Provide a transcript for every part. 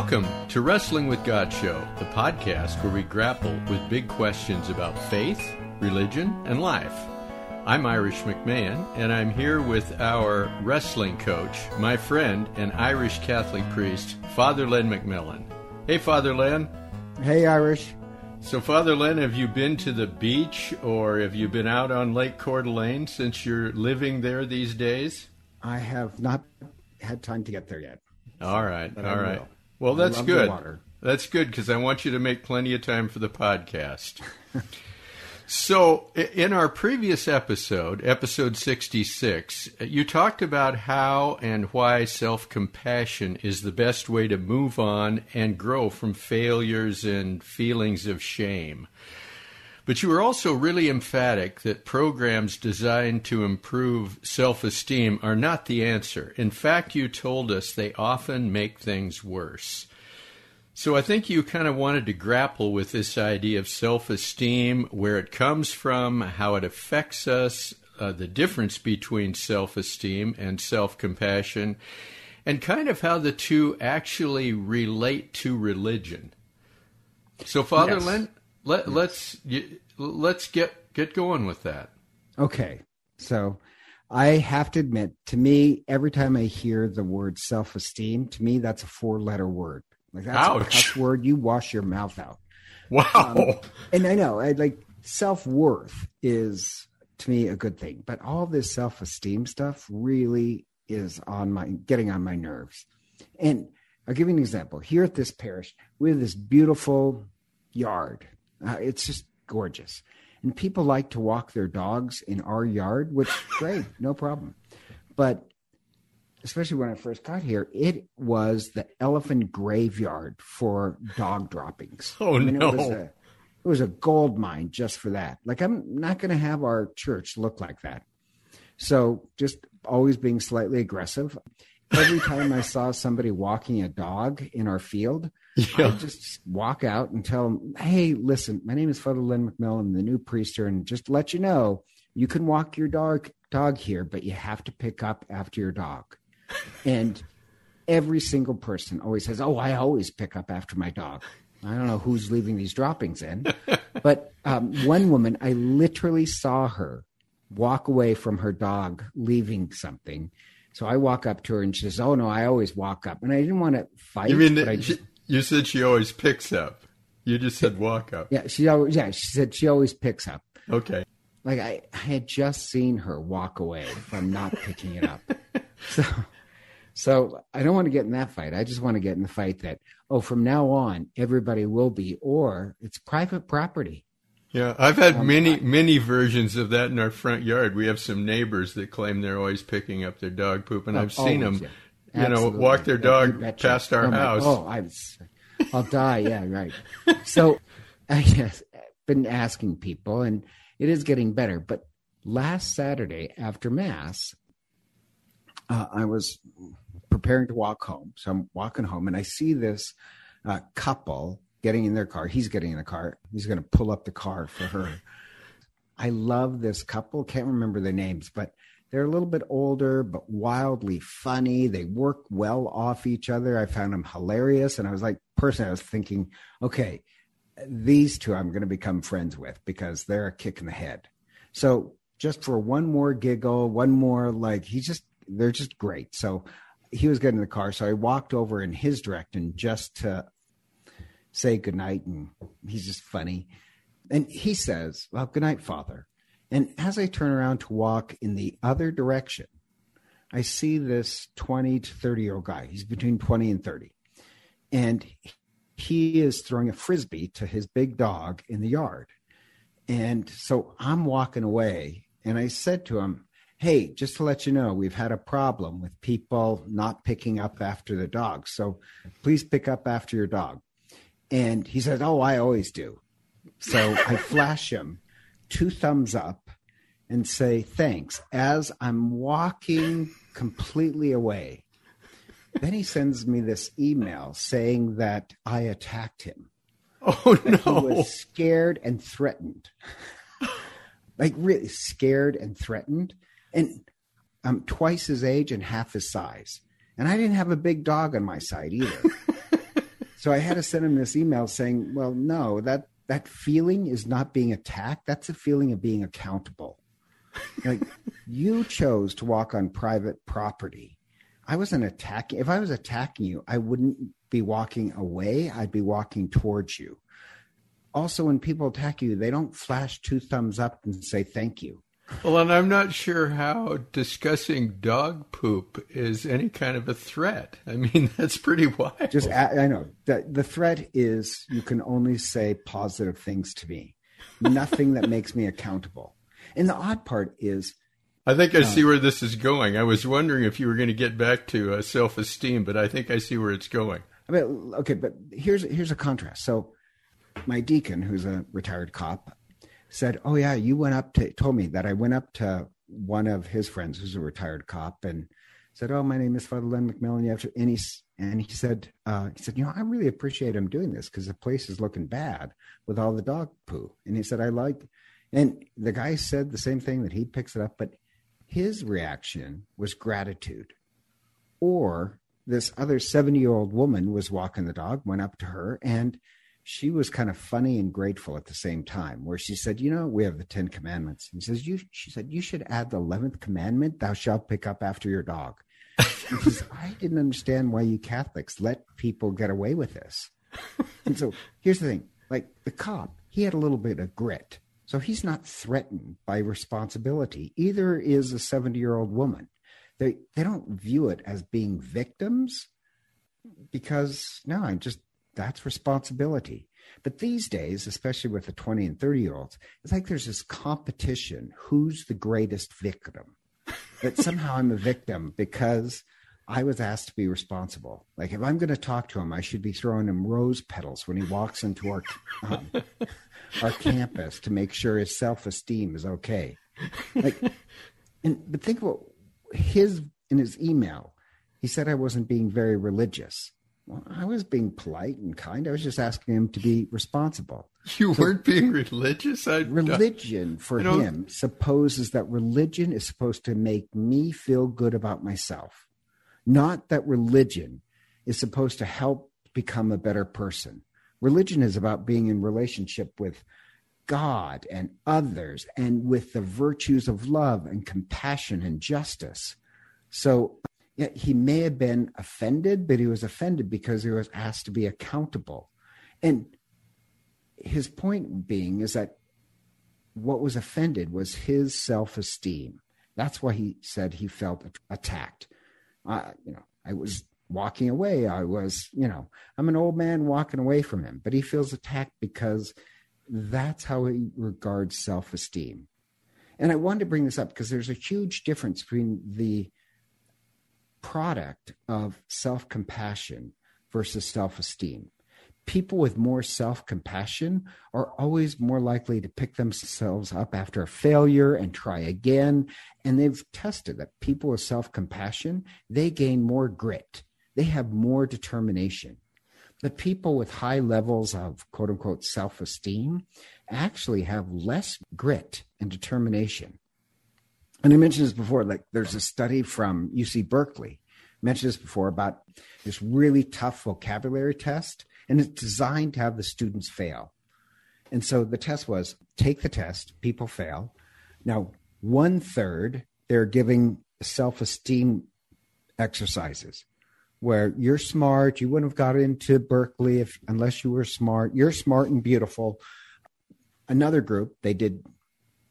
Welcome to Wrestling with God Show, the podcast where we grapple with big questions about faith, religion, and life. I'm Irish McMahon, and I'm here with our wrestling coach, my friend, and Irish Catholic priest, Father Len McMillan. Hey, Father Len. Hey, Irish. So, Father Len, have you been to the beach or have you been out on Lake Coeur d'Alene since you're living there these days? I have not had time to get there yet. All right, all right. Well, that's good. That's good because I want you to make plenty of time for the podcast. so, in our previous episode, episode 66, you talked about how and why self compassion is the best way to move on and grow from failures and feelings of shame. But you were also really emphatic that programs designed to improve self esteem are not the answer. In fact, you told us they often make things worse. So I think you kind of wanted to grapple with this idea of self esteem, where it comes from, how it affects us, uh, the difference between self esteem and self compassion, and kind of how the two actually relate to religion. So, Father yes. Len, let, yes. let's let's get get going with that. Okay, so I have to admit, to me, every time I hear the word self esteem, to me that's a four letter word. Like that's Ouch. a cuss word. You wash your mouth out. Wow. Um, and I know, I like self worth is to me a good thing, but all this self esteem stuff really is on my getting on my nerves. And I'll give you an example. Here at this parish, we have this beautiful yard. Uh, it's just gorgeous. And people like to walk their dogs in our yard, which great, no problem. But especially when I first got here, it was the elephant graveyard for dog droppings. Oh I mean, no! It was, a, it was a gold mine just for that. Like I'm not going to have our church look like that. So just always being slightly aggressive. Every time I saw somebody walking a dog in our field, yeah. I just walk out and tell them, "Hey, listen, my name is Father Len McMillan, the new priest here, and just to let you know, you can walk your dog dog here, but you have to pick up after your dog." And every single person always says, "Oh, I always pick up after my dog." I don't know who's leaving these droppings in, but um, one woman, I literally saw her walk away from her dog leaving something. So I walk up to her and she says, "Oh no, I always walk up," and I didn't want to fight. You mean just, you said she always picks up? You just said walk up. Yeah, she always. Yeah, she said she always picks up. Okay. Like I, I had just seen her walk away from not picking it up. so so I don't want to get in that fight. I just want to get in the fight that, oh, from now on, everybody will be, or it's private property. Yeah, I've had um, many, I, many versions of that in our front yard. We have some neighbors that claim they're always picking up their dog poop, and oh, I've seen them, yeah. You know, walk their dog yeah, past our oh, house. oh, I I'll die. Yeah, right. So I have been asking people, and it is getting better. But last Saturday after Mass, uh, I was preparing to walk home. So I'm walking home and I see this uh, couple getting in their car. He's getting in a car. He's going to pull up the car for her. I love this couple. Can't remember their names, but they're a little bit older, but wildly funny. They work well off each other. I found them hilarious. And I was like, personally, I was thinking, okay, these two I'm going to become friends with because they're a kick in the head. So just for one more giggle, one more like, he's just, they're just great. So he was getting in the car, so I walked over in his direction just to say goodnight. And he's just funny. And he says, Well, good night, Father. And as I turn around to walk in the other direction, I see this 20 to 30 year old guy. He's between 20 and 30. And he is throwing a frisbee to his big dog in the yard. And so I'm walking away and I said to him, hey, just to let you know, we've had a problem with people not picking up after the dog. So please pick up after your dog. And he says, oh, I always do. So I flash him two thumbs up and say, thanks, as I'm walking completely away. Then he sends me this email saying that I attacked him. Oh, no. He was scared and threatened. like, really scared and threatened and I'm twice his age and half his size. And I didn't have a big dog on my side either. so I had to send him this email saying, well, no, that, that feeling is not being attacked. That's a feeling of being accountable. Like you chose to walk on private property. I wasn't attacking. If I was attacking you, I wouldn't be walking away. I'd be walking towards you. Also, when people attack you, they don't flash two thumbs up and say thank you. Well, and I'm not sure how discussing dog poop is any kind of a threat. I mean, that's pretty wild. Just, I know that the threat is you can only say positive things to me, nothing that makes me accountable. And the odd part is, I think I uh, see where this is going. I was wondering if you were going to get back to uh, self esteem, but I think I see where it's going. I mean, okay, but here's here's a contrast. So, my deacon, who's a retired cop, said, "Oh yeah, you went up to told me that I went up to one of his friends who's a retired cop and said, "Oh, my name is Father Len McMillan." You have to, and he and he said, uh, he said, you know, I really appreciate him doing this because the place is looking bad with all the dog poo. And he said, I like, and the guy said the same thing that he picks it up, but his reaction was gratitude. Or this other 70 year old woman was walking the dog, went up to her, and she was kind of funny and grateful at the same time, where she said, You know, we have the Ten Commandments. And he says, you, She said, You should add the 11th commandment, thou shalt pick up after your dog. Says, I didn't understand why you Catholics let people get away with this. And so here's the thing like the cop, he had a little bit of grit. So he's not threatened by responsibility. Either is a 70 year old woman. They, they don't view it as being victims because, no, I'm just that's responsibility. But these days, especially with the 20 and 30 year olds, it's like there's this competition who's the greatest victim? that somehow I'm a victim because I was asked to be responsible. Like if I'm going to talk to him, I should be throwing him rose petals when he walks into our um, our campus to make sure his self esteem is okay. Like, and but think about his in his email. He said I wasn't being very religious. Well, I was being polite and kind. I was just asking him to be responsible. You so, weren't being religious. I, religion for him supposes that religion is supposed to make me feel good about myself, not that religion is supposed to help become a better person. Religion is about being in relationship with God and others and with the virtues of love and compassion and justice. So he may have been offended, but he was offended because he was asked to be accountable. And his point being is that what was offended was his self esteem. That's why he said he felt attacked. Uh, you know, I was walking away. I was, you know, I'm an old man walking away from him, but he feels attacked because that's how he regards self esteem. And I wanted to bring this up because there's a huge difference between the product of self compassion versus self esteem. People with more self compassion are always more likely to pick themselves up after a failure and try again. And they've tested that people with self compassion, they gain more grit, they have more determination. But people with high levels of quote unquote self esteem actually have less grit and determination and I mentioned this before, like there's a study from UC Berkeley, mentioned this before about this really tough vocabulary test, and it's designed to have the students fail. And so the test was take the test, people fail. Now, one third, they're giving self esteem exercises where you're smart, you wouldn't have got into Berkeley if unless you were smart. You're smart and beautiful. Another group they did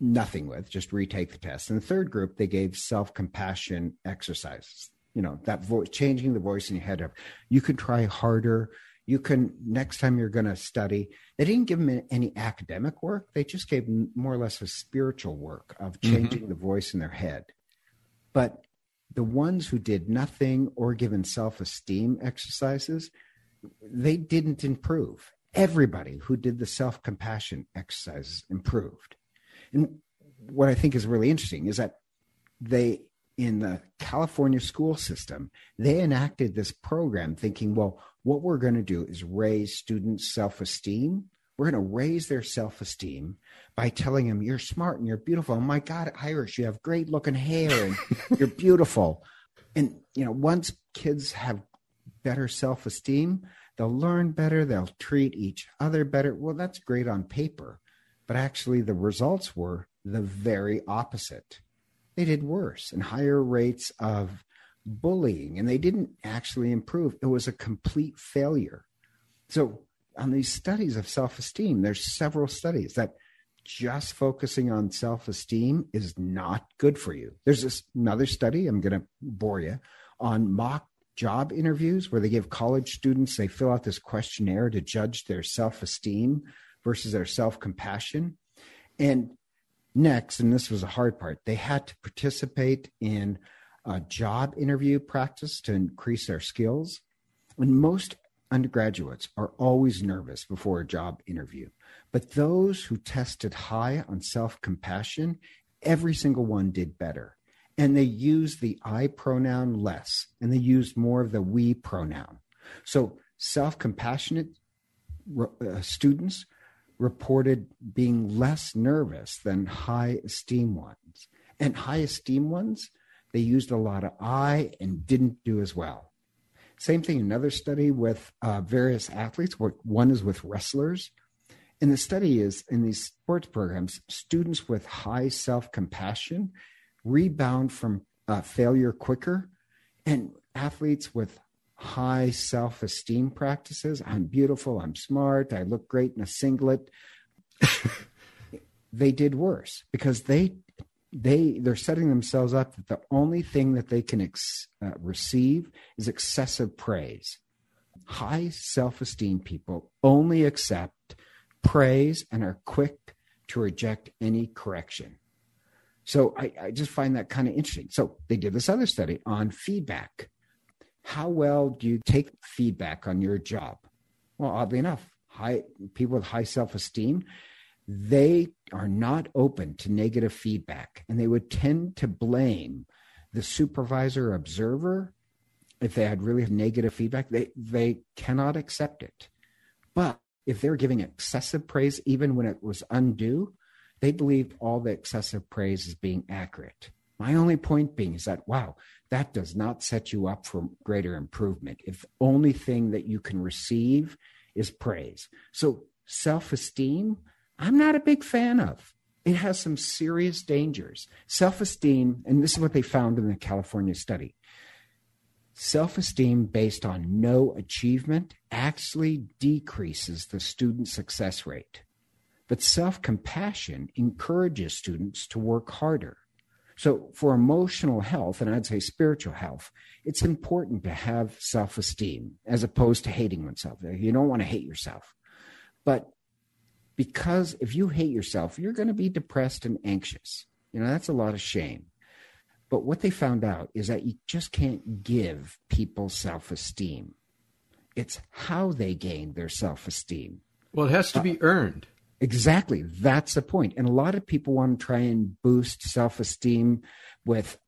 nothing with, just retake the test. And the third group, they gave self compassion exercises. You know, that voice, changing the voice in your head of, you can try harder. You can, next time you're going to study, they didn't give them any academic work. They just gave more or less a spiritual work of mm-hmm. changing mm-hmm. the voice in their head. But the ones who did nothing or given self esteem exercises, they didn't improve. Everybody who did the self compassion exercises improved. And what I think is really interesting is that they, in the California school system, they enacted this program thinking, well, what we're going to do is raise students' self esteem. We're going to raise their self esteem by telling them, you're smart and you're beautiful. Oh my God, Irish, you have great looking hair and you're beautiful. And, you know, once kids have better self esteem, they'll learn better, they'll treat each other better. Well, that's great on paper, but actually the results were the very opposite. They did worse and higher rates of bullying, and they didn't actually improve. It was a complete failure. So, on these studies of self esteem, there's several studies that just focusing on self esteem is not good for you. There's this another study, I'm going to bore you, on mock job interviews where they give college students, they fill out this questionnaire to judge their self esteem versus their self compassion. And next, and this was a hard part, they had to participate in a job interview practice to increase their skills. And most undergraduates are always nervous before a job interview. But those who tested high on self compassion, every single one did better. And they used the I pronoun less and they used more of the we pronoun. So self compassionate uh, students reported being less nervous than high esteem ones. And high esteem ones, they used a lot of I and didn't do as well. Same thing, another study with uh, various athletes. One is with wrestlers. And the study is in these sports programs, students with high self compassion rebound from uh, failure quicker, and athletes with high self esteem practices I'm beautiful, I'm smart, I look great in a singlet. they did worse because they they they're setting themselves up that the only thing that they can ex, uh, receive is excessive praise. High self-esteem people only accept praise and are quick to reject any correction. So I, I just find that kind of interesting. So they did this other study on feedback. How well do you take feedback on your job? Well, oddly enough, high people with high self-esteem they are not open to negative feedback and they would tend to blame the supervisor observer if they had really negative feedback. They they cannot accept it. But if they're giving excessive praise even when it was undue they believe all the excessive praise is being accurate my only point being is that wow that does not set you up for greater improvement if the only thing that you can receive is praise so self-esteem I'm not a big fan of. It has some serious dangers. Self esteem, and this is what they found in the California study self esteem based on no achievement actually decreases the student success rate. But self compassion encourages students to work harder. So, for emotional health, and I'd say spiritual health, it's important to have self esteem as opposed to hating oneself. You don't want to hate yourself. But because if you hate yourself, you're going to be depressed and anxious. You know, that's a lot of shame. But what they found out is that you just can't give people self esteem. It's how they gain their self esteem. Well, it has to be uh, earned. Exactly. That's the point. And a lot of people want to try and boost self esteem with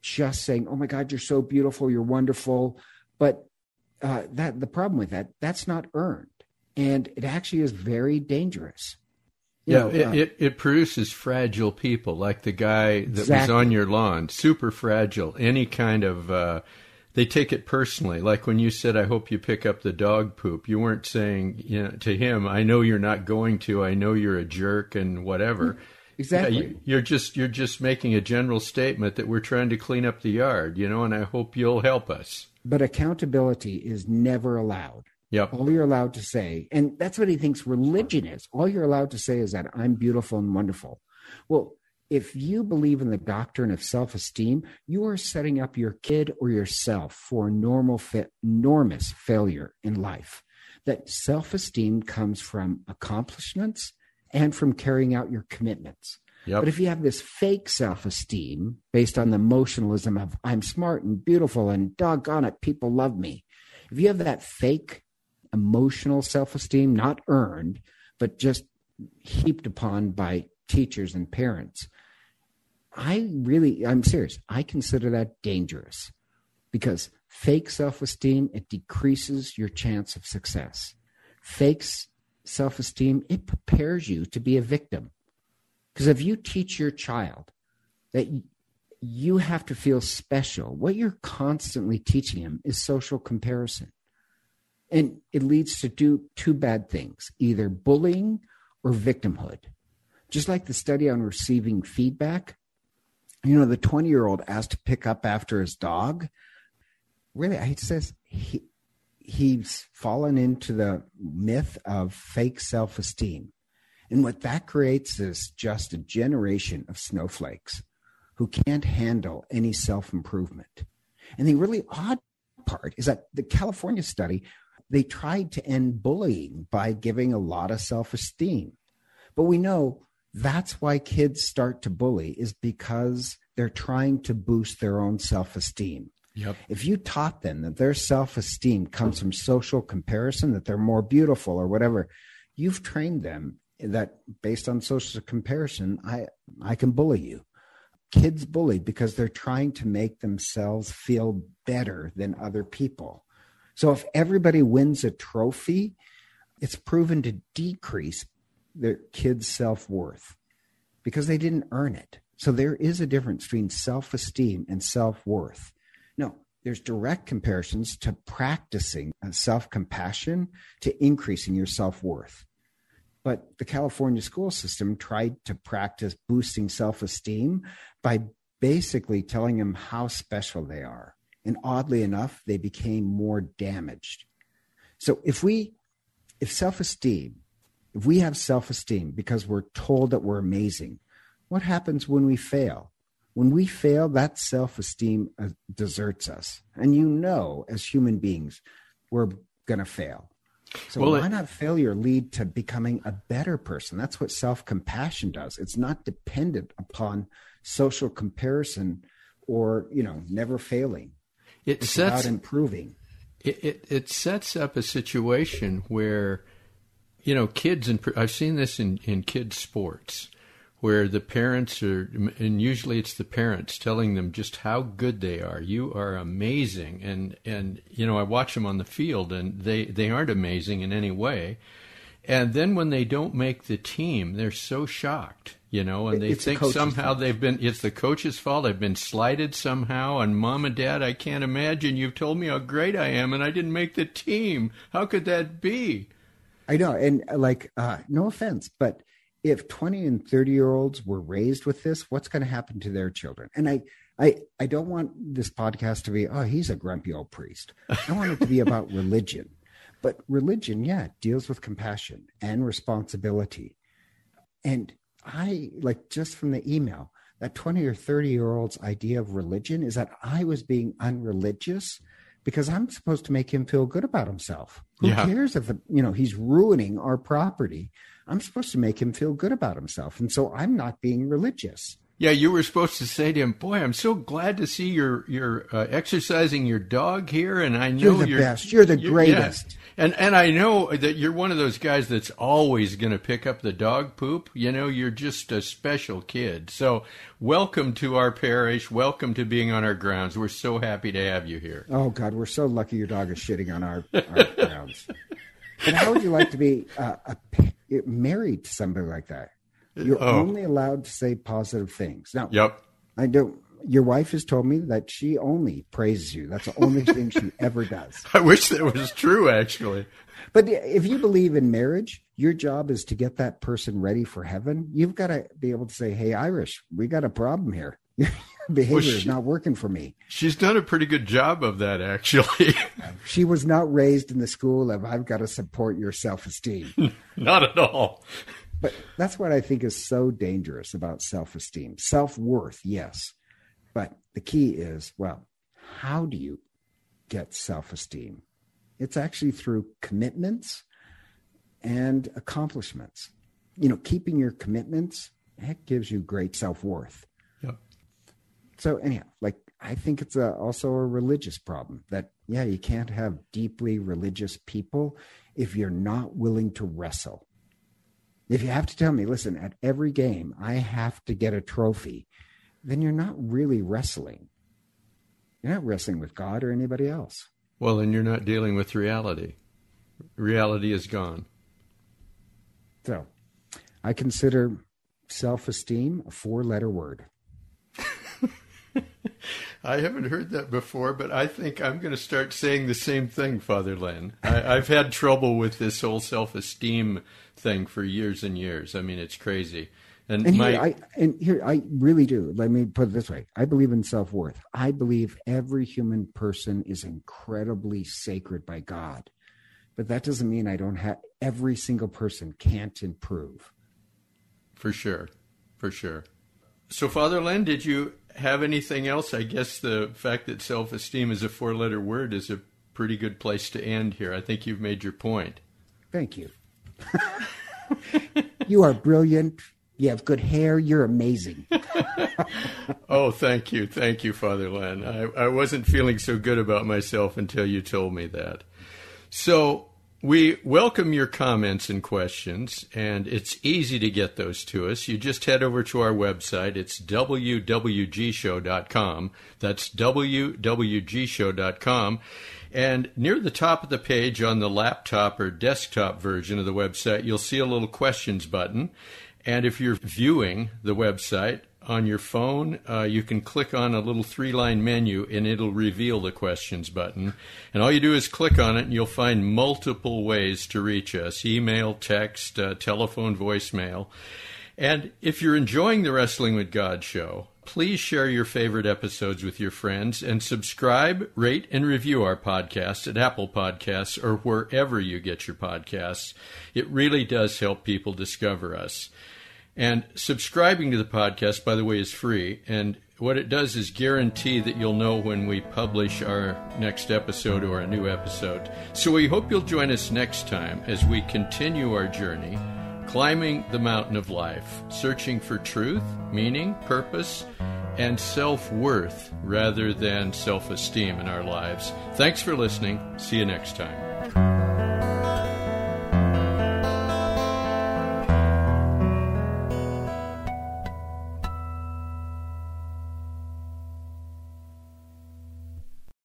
just saying, oh my God, you're so beautiful, you're wonderful. But uh, that the problem with that, that's not earned and it actually is very dangerous. You yeah, know, it, uh, it, it produces fragile people, like the guy that exactly. was on your lawn, super fragile. Any kind of uh, they take it personally. Like when you said, "I hope you pick up the dog poop," you weren't saying you know, to him, "I know you're not going to. I know you're a jerk and whatever." Mm, exactly. Yeah, you, are just you're just making a general statement that we're trying to clean up the yard, you know, and I hope you'll help us. But accountability is never allowed. Yep. All you're allowed to say, and that's what he thinks religion is. All you're allowed to say is that I'm beautiful and wonderful. Well, if you believe in the doctrine of self esteem, you are setting up your kid or yourself for normal, fa- enormous failure in life. That self esteem comes from accomplishments and from carrying out your commitments. Yep. But if you have this fake self esteem based on the emotionalism of I'm smart and beautiful and doggone it, people love me. If you have that fake emotional self esteem, not earned, but just heaped upon by teachers and parents. I really, I'm serious. I consider that dangerous because fake self esteem, it decreases your chance of success. Fake self esteem, it prepares you to be a victim. Because if you teach your child that you have to feel special, what you're constantly teaching him is social comparison. And it leads to do two bad things either bullying or victimhood. Just like the study on receiving feedback, you know, the 20 year old asked to pick up after his dog. Really, it says he, he's fallen into the myth of fake self esteem. And what that creates is just a generation of snowflakes who can't handle any self improvement. And the really odd part is that the California study, they tried to end bullying by giving a lot of self esteem. But we know that's why kids start to bully is because they're trying to boost their own self esteem. Yep. If you taught them that their self esteem comes from social comparison, that they're more beautiful or whatever, you've trained them that based on social comparison, I I can bully you. Kids bully because they're trying to make themselves feel better than other people. So if everybody wins a trophy, it's proven to decrease their kids' self worth because they didn't earn it. So there is a difference between self esteem and self worth. No, there's direct comparisons to practicing uh, self compassion to increasing your self worth. But the California school system tried to practice boosting self esteem by basically telling them how special they are. And oddly enough, they became more damaged. So if we, if self esteem, if we have self esteem because we're told that we're amazing, what happens when we fail? When we fail, that self esteem uh, deserts us. And you know, as human beings, we're going to fail. So well, why it, not failure lead to becoming a better person? That's what self compassion does. It's not dependent upon social comparison or you know never failing. It it's sets about improving. It, it it sets up a situation where you know kids and I've seen this in in kids sports where the parents are, and usually it's the parents telling them just how good they are. You are amazing, and and you know I watch them on the field, and they they aren't amazing in any way. And then when they don't make the team, they're so shocked, you know, and they it's think somehow fault. they've been, it's the coach's fault. They've been slighted somehow. And mom and dad, I can't imagine. You've told me how great I am and I didn't make the team. How could that be? I know. And like, uh, no offense, but if 20 and 30 year olds were raised with this, what's going to happen to their children? And I, I, I don't want this podcast to be, oh, he's a grumpy old priest. I want it to be about religion. But religion, yeah, deals with compassion and responsibility. And I, like, just from the email, that 20 or 30 year old's idea of religion is that I was being unreligious because I'm supposed to make him feel good about himself. Who yeah. cares if, you know, he's ruining our property? I'm supposed to make him feel good about himself. And so I'm not being religious. Yeah, you were supposed to say to him, "Boy, I'm so glad to see you're you're uh, exercising your dog here, and I know you're the you're, best. You're the you're, greatest." Yeah. And and I know that you're one of those guys that's always going to pick up the dog poop. You know, you're just a special kid. So, welcome to our parish. Welcome to being on our grounds. We're so happy to have you here. Oh God, we're so lucky your dog is shitting on our, our grounds. But how would you like to be uh, a married to somebody like that. You're oh. only allowed to say positive things. Now, yep. I don't. Your wife has told me that she only praises you. That's the only thing she ever does. I wish that was true, actually. But if you believe in marriage, your job is to get that person ready for heaven. You've got to be able to say, "Hey, Irish, we got a problem here. Your behavior well, she, is not working for me. She's done a pretty good job of that, actually. she was not raised in the school of I've got to support your self esteem. not at all. But that's what I think is so dangerous about self esteem. Self worth, yes. But the key is well, how do you get self esteem? It's actually through commitments and accomplishments. You know, keeping your commitments, that gives you great self worth so anyhow, like I think it's a, also a religious problem that yeah, you can't have deeply religious people if you're not willing to wrestle. If you have to tell me, listen, at every game I have to get a trophy, then you're not really wrestling. You're not wrestling with God or anybody else. Well, then you're not dealing with reality. Reality is gone. So, I consider self esteem a four letter word. I haven't heard that before, but I think I'm going to start saying the same thing, Father Len. I, have had trouble with this whole self esteem thing for years and years. I mean, it's crazy. And, and my, here, I, and here I really do. Let me put it this way: I believe in self worth. I believe every human person is incredibly sacred by God, but that doesn't mean I don't have every single person can't improve. For sure, for sure. So, Father Len, did you have anything else? I guess the fact that self esteem is a four letter word is a pretty good place to end here. I think you've made your point. Thank you. you are brilliant. You have good hair. You're amazing. oh, thank you. Thank you, Father Len. I, I wasn't feeling so good about myself until you told me that. So, we welcome your comments and questions, and it's easy to get those to us. You just head over to our website. It's wwgshow.com. That's wwgshow.com. And near the top of the page on the laptop or desktop version of the website, you'll see a little questions button. And if you're viewing the website on your phone, uh, you can click on a little three line menu and it'll reveal the questions button. And all you do is click on it and you'll find multiple ways to reach us email, text, uh, telephone, voicemail. And if you're enjoying the Wrestling with God show, please share your favorite episodes with your friends and subscribe, rate, and review our podcast at Apple Podcasts or wherever you get your podcasts. It really does help people discover us. And subscribing to the podcast, by the way, is free. And what it does is guarantee that you'll know when we publish our next episode or a new episode. So we hope you'll join us next time as we continue our journey, climbing the mountain of life, searching for truth, meaning, purpose, and self worth rather than self esteem in our lives. Thanks for listening. See you next time.